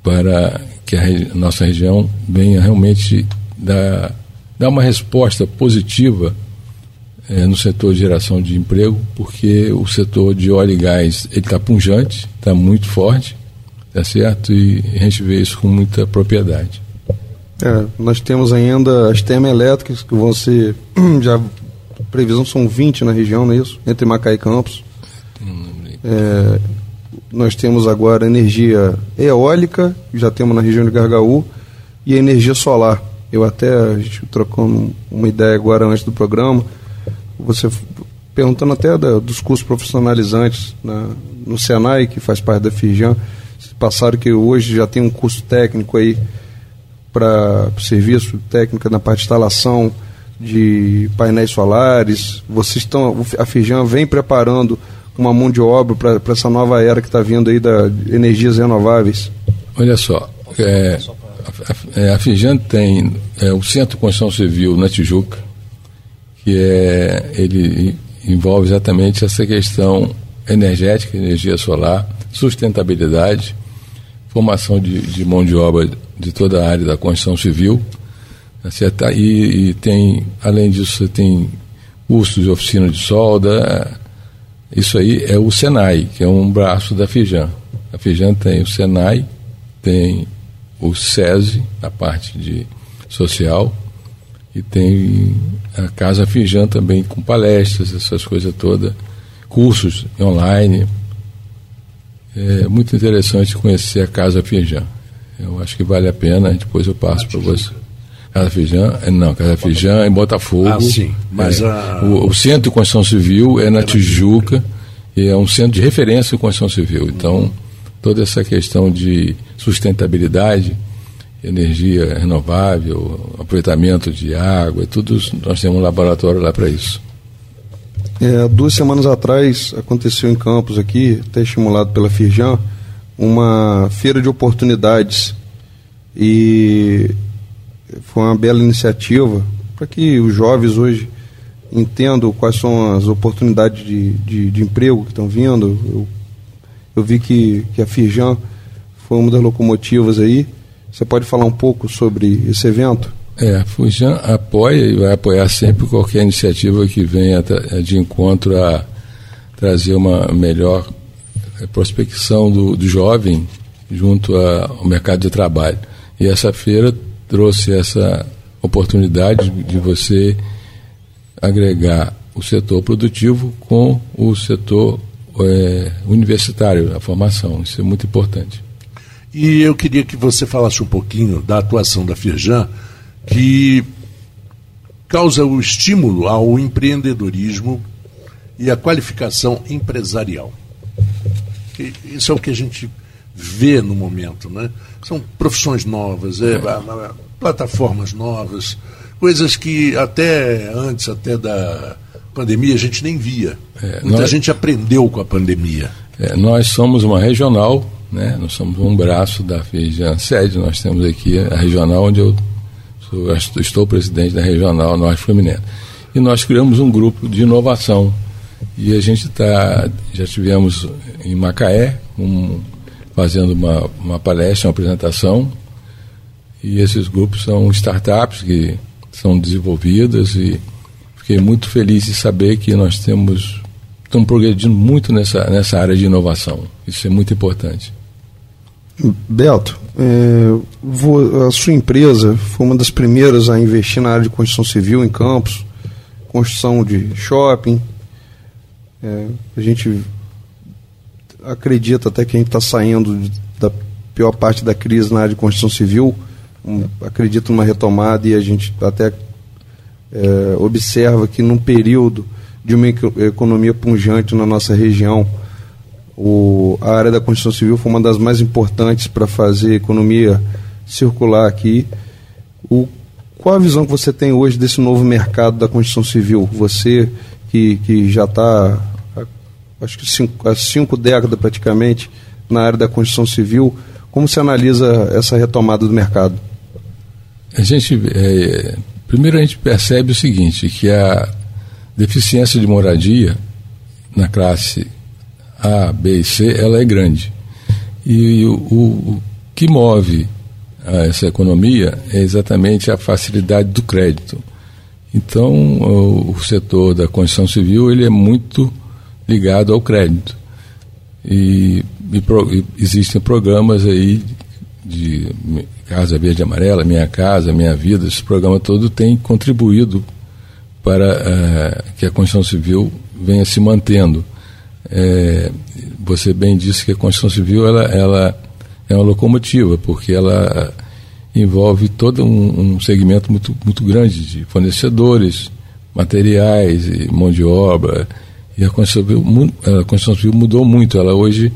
para que a nossa região venha realmente dar, dar uma resposta positiva é, no setor de geração de emprego, porque o setor de óleo e gás está punjante, está muito forte, tá certo? E a gente vê isso com muita propriedade. É, nós temos ainda as termoelétricas que vão ser [CLEARS THROAT] já previsão são 20 na região, não é isso? Entre Macaé e Campos. É, nós temos agora energia eólica, já temos na região de Gargaú, e energia solar. Eu até, a gente trocou uma ideia agora antes do programa, você perguntando até da, dos cursos profissionalizantes na, no Senai, que faz parte da Firjan, passaram que hoje já tem um curso técnico aí para serviço técnico na parte de instalação de painéis solares. Vocês estão, a Firjan vem preparando uma mão de obra para essa nova era que está vindo aí da energias renováveis? Olha só, é, a, a Fijan tem é, o Centro de Construção Civil na Tijuca, que é, ele envolve exatamente essa questão energética, energia solar, sustentabilidade, formação de, de mão de obra de toda a área da construção civil, tá e, e tem, além disso, você tem cursos de oficina de solda, isso aí é o Senai, que é um braço da Fijan. A Fijan tem o Senai, tem o SESI, a parte de social, e tem a Casa Fijan também com palestras, essas coisas todas, cursos online. É muito interessante conhecer a Casa Fijan. Eu acho que vale a pena, depois eu passo para você. Casa Fijan, é, não, Casa Fijan é em Botafogo. Ah, sim. Mas é, a... o, o, Centro de Construção Civil é na Tijuca e é um centro de referência em construção civil. Então, toda essa questão de sustentabilidade, energia renovável, aproveitamento de água, tudo nós temos um laboratório lá para isso. É, duas semanas atrás aconteceu em Campos aqui, até estimulado pela Firjan, uma feira de oportunidades e foi uma bela iniciativa para que os jovens hoje entendam quais são as oportunidades de, de, de emprego que estão vindo. Eu, eu vi que, que a Firjan foi uma das locomotivas aí. Você pode falar um pouco sobre esse evento? É, a Fujan apoia e vai apoiar sempre qualquer iniciativa que venha de encontro a trazer uma melhor prospecção do, do jovem junto ao mercado de trabalho. E essa feira trouxe essa oportunidade de você agregar o setor produtivo com o setor é, universitário, a formação. Isso é muito importante. E eu queria que você falasse um pouquinho da atuação da Firjan, que causa o estímulo ao empreendedorismo e à qualificação empresarial. Isso é o que a gente vê no momento, né? São profissões novas, é, é. plataformas novas, coisas que até antes, até da pandemia, a gente nem via. É, Muita nós, gente aprendeu com a pandemia. É, nós somos uma regional, né? nós somos um braço da Feijão sede, nós temos aqui a regional onde eu sou, estou presidente da regional Norte Fluminense. E nós criamos um grupo de inovação. E a gente está, já tivemos em Macaé, um, fazendo uma, uma palestra, uma apresentação, e esses grupos são startups que são desenvolvidas e fiquei muito feliz de saber que nós temos estamos progredindo muito nessa, nessa área de inovação. Isso é muito importante. Beto, é, a sua empresa foi uma das primeiras a investir na área de construção civil em campos, construção de shopping. É, a gente acredita até que a gente está saindo da pior parte da crise na área de construção civil. Um, acredito numa retomada e a gente até é, observa que num período de uma economia punjante na nossa região, o, a área da construção civil foi uma das mais importantes para fazer economia circular aqui. O, qual a visão que você tem hoje desse novo mercado da construção civil? Você que, que já está, acho que cinco, há cinco décadas praticamente, na área da construção civil, como você analisa essa retomada do mercado? A gente, é, primeiro a gente percebe o seguinte, que a deficiência de moradia na classe A, B e C, ela é grande. E o, o que move essa economia é exatamente a facilidade do crédito. Então, o, setor da construção civil ele é muito ligado ao crédito. E, e, pro, e existem programas aí de Casa Verde e Amarela, Minha Casa, Minha Vida, esse programa todo tem contribuído para uh, que a Constituição Civil venha se mantendo. É, você bem disse que a Constituição Civil ela, ela é uma locomotiva, porque ela envolve todo um, um segmento muito, muito grande de fornecedores, materiais e mão de obra. E a Constituição Civil, a Constituição Civil mudou muito. Ela hoje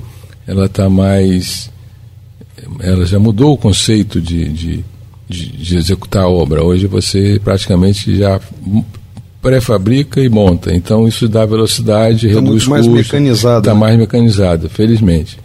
ela está mais. Ela já mudou o conceito de, de, de, de executar a obra. Hoje você praticamente já pré-fabrica e monta. Então isso dá velocidade, tá reduz mais custos. mecanizada. Está mais mecanizada, felizmente.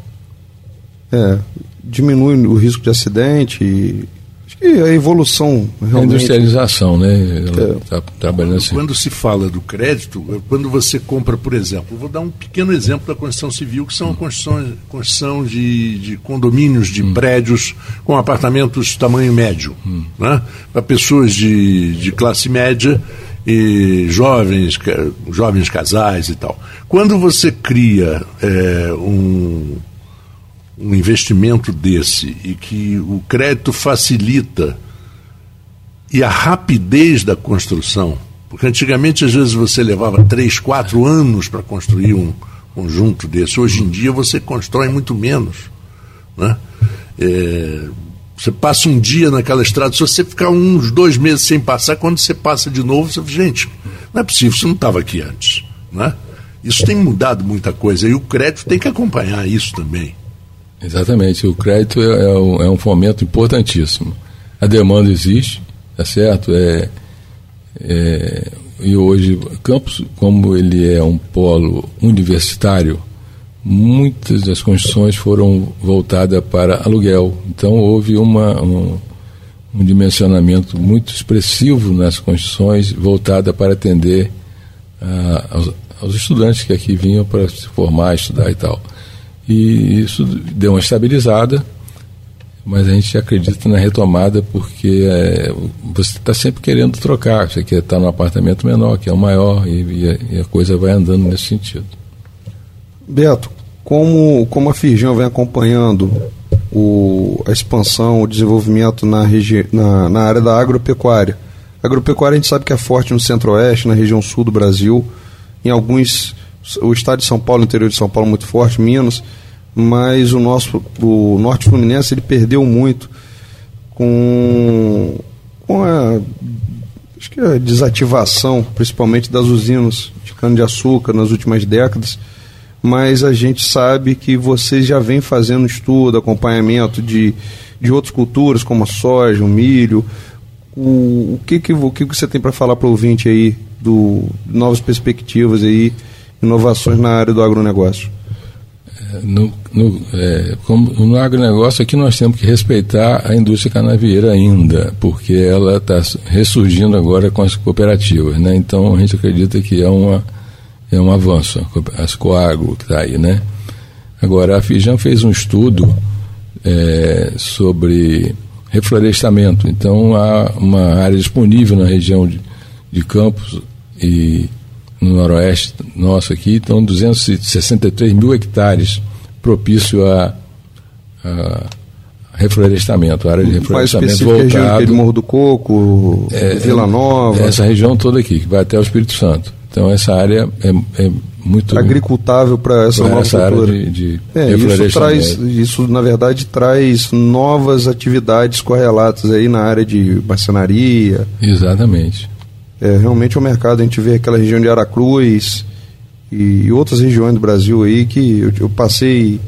É, diminui o risco de acidente. E, acho que a evolução realmente. A industrialização, né? Ela está é. trabalhando assim. Quando se fala do crédito, quando você compra, por exemplo, vou dar um pequeno exemplo da construção civil, que são a construção, construção de, de condomínios, de hum. prédios com apartamentos tamanho médio, hum. né? para pessoas de, de classe média e jovens, jovens casais e tal. Quando você cria é, um, um investimento desse e que o crédito facilita e a rapidez da construção, porque antigamente às vezes você levava três, quatro anos para construir um conjunto desse, hoje em dia você constrói muito menos. Né? É, você passa um dia naquela estrada, se você ficar uns dois meses sem passar, quando você passa de novo, você fala, gente, não é possível, você não estava aqui antes. Né? Isso tem mudado muita coisa e o crédito tem que acompanhar isso também. Exatamente, o crédito é, é, um, é um fomento importantíssimo. A demanda existe, tá certo? É, é, e hoje, Campos, como ele é um polo universitário, muitas das construções foram voltadas para aluguel. Então houve uma, um, um dimensionamento muito expressivo nas construções voltada para atender uh, aos, aos, estudantes que aqui vinham para se formar, estudar e tal. E isso deu uma estabilizada, mas a gente acredita na retomada porque é, você está sempre querendo trocar, você quer estar num apartamento menor, que é o maior, e, e, a, e a coisa vai andando nesse sentido. Beto, como, como a Firjan vem acompanhando o, a expansão, o desenvolvimento na, na, na área da agropecuária? A agropecuária a gente sabe que é forte no centro-oeste, na região sul do Brasil, em alguns, o estado de São Paulo, o interior de São Paulo muito forte, Minas, mas o nosso, o norte fluminense ele perdeu muito com, com a, acho que a desativação, principalmente das usinas de cana-de-açúcar nas últimas décadas, mas a gente sabe que vocês já vem fazendo estudo, acompanhamento de, de outras culturas, como a soja, o milho. O, o, que, que, o que você tem para falar para o ouvinte aí, do novas perspectivas aí, inovações na área do agronegócio? É, no, no, é, como, no agronegócio aqui nós temos que respeitar a indústria canavieira ainda, porque ela está ressurgindo agora com as cooperativas, né? Então a gente acredita que é uma é um avanço, as Coagro que está aí, né? Agora, a Fijan fez um estudo é, sobre reflorestamento, então há uma área disponível na região de, de Campos e no noroeste nosso aqui, então 263 mil hectares propício a, a reflorestamento, área de reflorestamento voltado. de Morro do Coco, é, Vila Nova. Essa região toda aqui, que vai até o Espírito Santo. Então essa área é, é muito agricultável para essa nova essa cultura. Área de, de é, isso traz, isso na verdade traz novas atividades correlatas aí na área de marcenaria. Exatamente. É realmente o é um mercado a gente vê aquela região de Aracruz e, e outras regiões do Brasil aí que eu, eu passei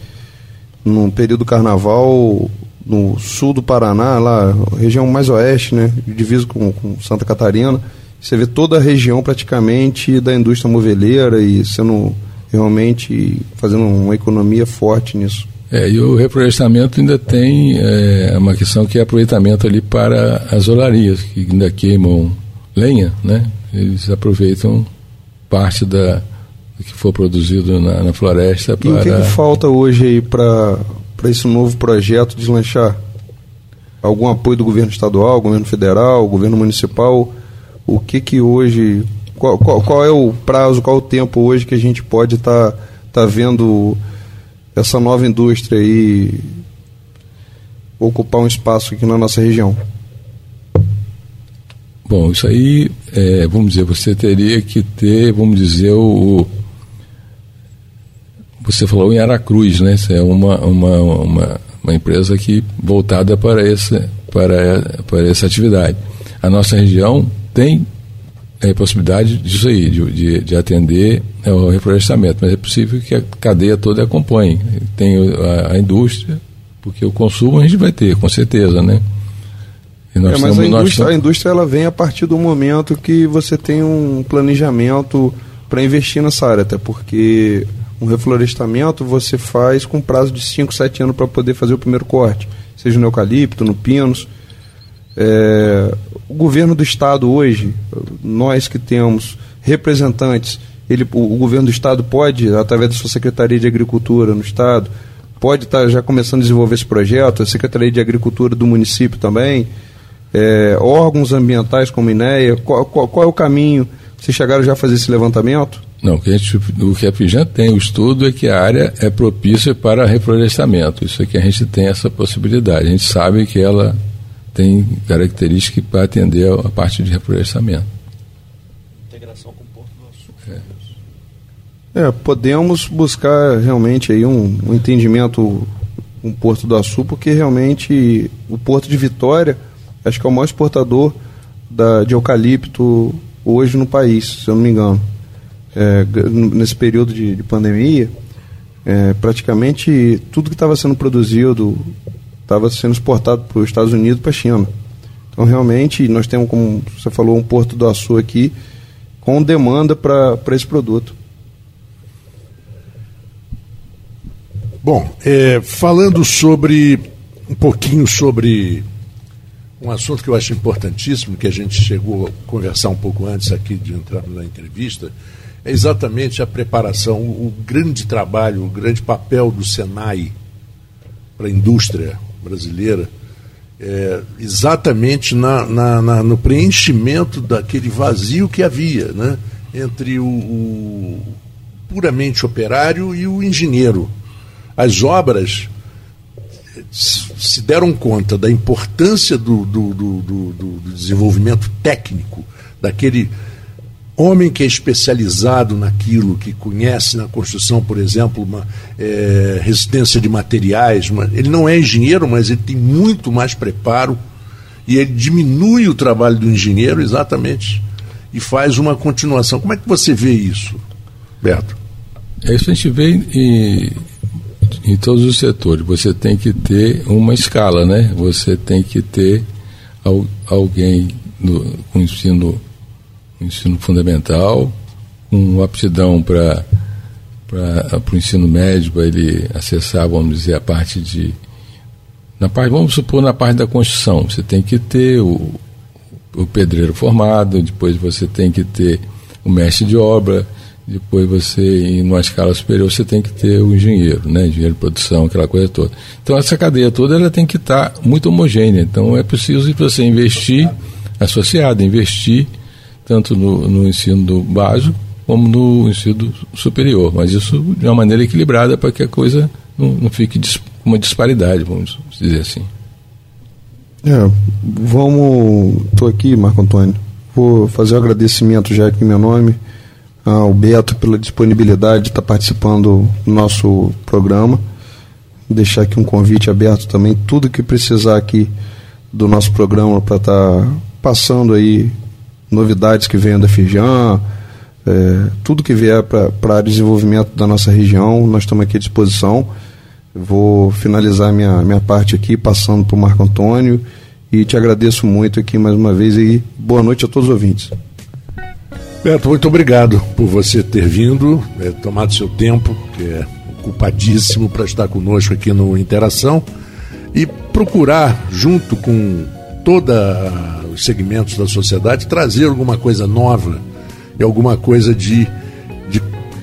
no período do carnaval no sul do Paraná, lá, região mais oeste, né, diviso com, com Santa Catarina, você vê toda a região praticamente da indústria moveleira e sendo realmente fazendo uma economia forte nisso. É, e o reflorestamento ainda tem é, uma questão que é aproveitamento ali para as olarias, que ainda queimam lenha, né? Eles aproveitam parte da, que for produzido na, na floresta para... E o que, que falta hoje aí para para esse novo projeto deslanchar? Algum apoio do governo estadual, governo federal, governo municipal? O que que hoje, qual, qual, qual é o prazo, qual é o tempo hoje que a gente pode estar tá, tá vendo essa nova indústria aí ocupar um espaço aqui na nossa região? Bom, isso aí, é, vamos dizer, você teria que ter, vamos dizer, o, você falou em Aracruz, né? Isso é uma, uma, uma, uma empresa que voltada para essa, para, para essa atividade. A nossa região tem é, possibilidade disso aí, de, de, de atender ao reflorestamento, mas é possível que a cadeia toda acompanhe. Tem a, a indústria, porque o consumo a gente vai ter, com certeza, né? É, mas temos, a, indústria, a indústria ela vem a partir do momento que você tem um planejamento para investir nessa área, até porque um reflorestamento você faz com prazo de 5, 7 anos para poder fazer o primeiro corte, seja no eucalipto, no pinos. É, o governo do estado hoje, nós que temos representantes, ele, o, o, governo do estado pode, através da sua Secretaria de Agricultura no estado, pode estar tá já começando a desenvolver esse projeto, a Secretaria de Agricultura do município também, é, órgãos ambientais como INEA, qual, qual, qual é o caminho? Vocês chegaram já a fazer esse levantamento? Não, o que, a gente, o que a tem, o estudo é que a área é propícia para reflorestamento. Isso aqui a gente tem essa possibilidade. A gente sabe que ela tem características para atender a, parte de reflorestamento. Integração com o Porto do Açu. É. é. podemos buscar realmente aí um, um entendimento com o Porto do Açu, porque realmente o Porto de Vitória acho que é o maior exportador da, de eucalipto hoje no país, se eu não me engano é, nesse período de, de pandemia, é, praticamente tudo que estava sendo produzido estava sendo exportado para os Estados Unidos para a China. Então, realmente, nós temos, como você falou, um porto do açu aqui com demanda para esse produto. Bom, é, falando sobre um pouquinho sobre um assunto que eu acho importantíssimo, que a gente chegou a conversar um pouco antes aqui de entrar na entrevista, é exatamente a preparação, o, o grande trabalho, o grande papel do Senai para a indústria brasileira, é, exatamente na, na, na, no preenchimento daquele vazio que havia né, entre o, o puramente operário e o engenheiro. As obras se deram conta da importância do, do, do, do desenvolvimento técnico, daquele homem que é especializado naquilo, que conhece na construção, por exemplo, uma é, resistência de materiais, uma, ele não é engenheiro, mas ele tem muito mais preparo e ele diminui o trabalho do engenheiro exatamente e faz uma continuação. Como é que você vê isso, Beto? É isso a gente vê em, em todos os setores. Você tem que ter uma escala, né? Você tem que ter alguém no, com ensino ensino fundamental, com aptidão para o ensino médio, para ele acessar, vamos dizer, a parte de. Na parte, vamos supor, na parte da construção, você tem que ter o, o pedreiro formado, depois você tem que ter o mestre de obra, depois você, em uma escala superior, você tem que ter o engenheiro, né? engenheiro de produção, aquela coisa toda. Então, essa cadeia toda ela tem que estar tá muito homogênea. Então, é preciso você investir, associado, investir tanto no, no ensino básico como no ensino superior, mas isso de uma maneira equilibrada para que a coisa não, não fique dis, uma disparidade, vamos dizer assim. É, vamos. Estou aqui, Marco Antônio. Vou fazer o um agradecimento já aqui em meu nome ao Beto pela disponibilidade de estar participando do nosso programa. Deixar aqui um convite aberto também, tudo que precisar aqui do nosso programa para estar passando aí novidades que venham da Firjan, é, tudo que vier para a desenvolvimento da nossa região, nós estamos aqui à disposição. Vou finalizar minha, minha parte aqui, passando para o Marco Antônio, e te agradeço muito aqui mais uma vez e boa noite a todos os ouvintes. Beto, muito obrigado por você ter vindo, é, tomado seu tempo, que é ocupadíssimo para estar conosco aqui no Interação, e procurar, junto com todos os segmentos da sociedade, trazer alguma coisa nova e alguma coisa de, de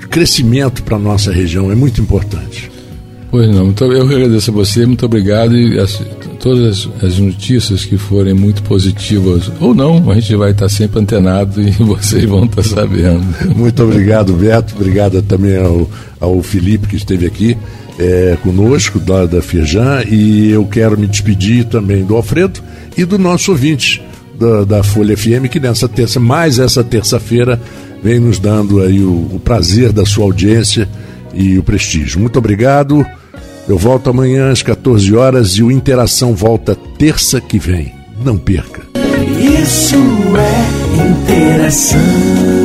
crescimento para a nossa região. É muito importante. Pois não, então eu agradeço a você, muito obrigado e as, todas as notícias que forem muito positivas ou não, a gente vai estar sempre antenado e [LAUGHS] vocês vão estar sabendo. Muito obrigado, Beto, obrigado também ao, ao Felipe que esteve aqui é, conosco, da, da Firjan, e eu quero me despedir também do Alfredo e do nosso ouvinte da, da Folha FM, que nessa terça, mais essa terça-feira, vem nos dando aí o, o prazer da sua audiência e o prestígio. Muito obrigado. Eu volto amanhã às 14 horas e o Interação volta terça que vem. Não perca. Isso é interação.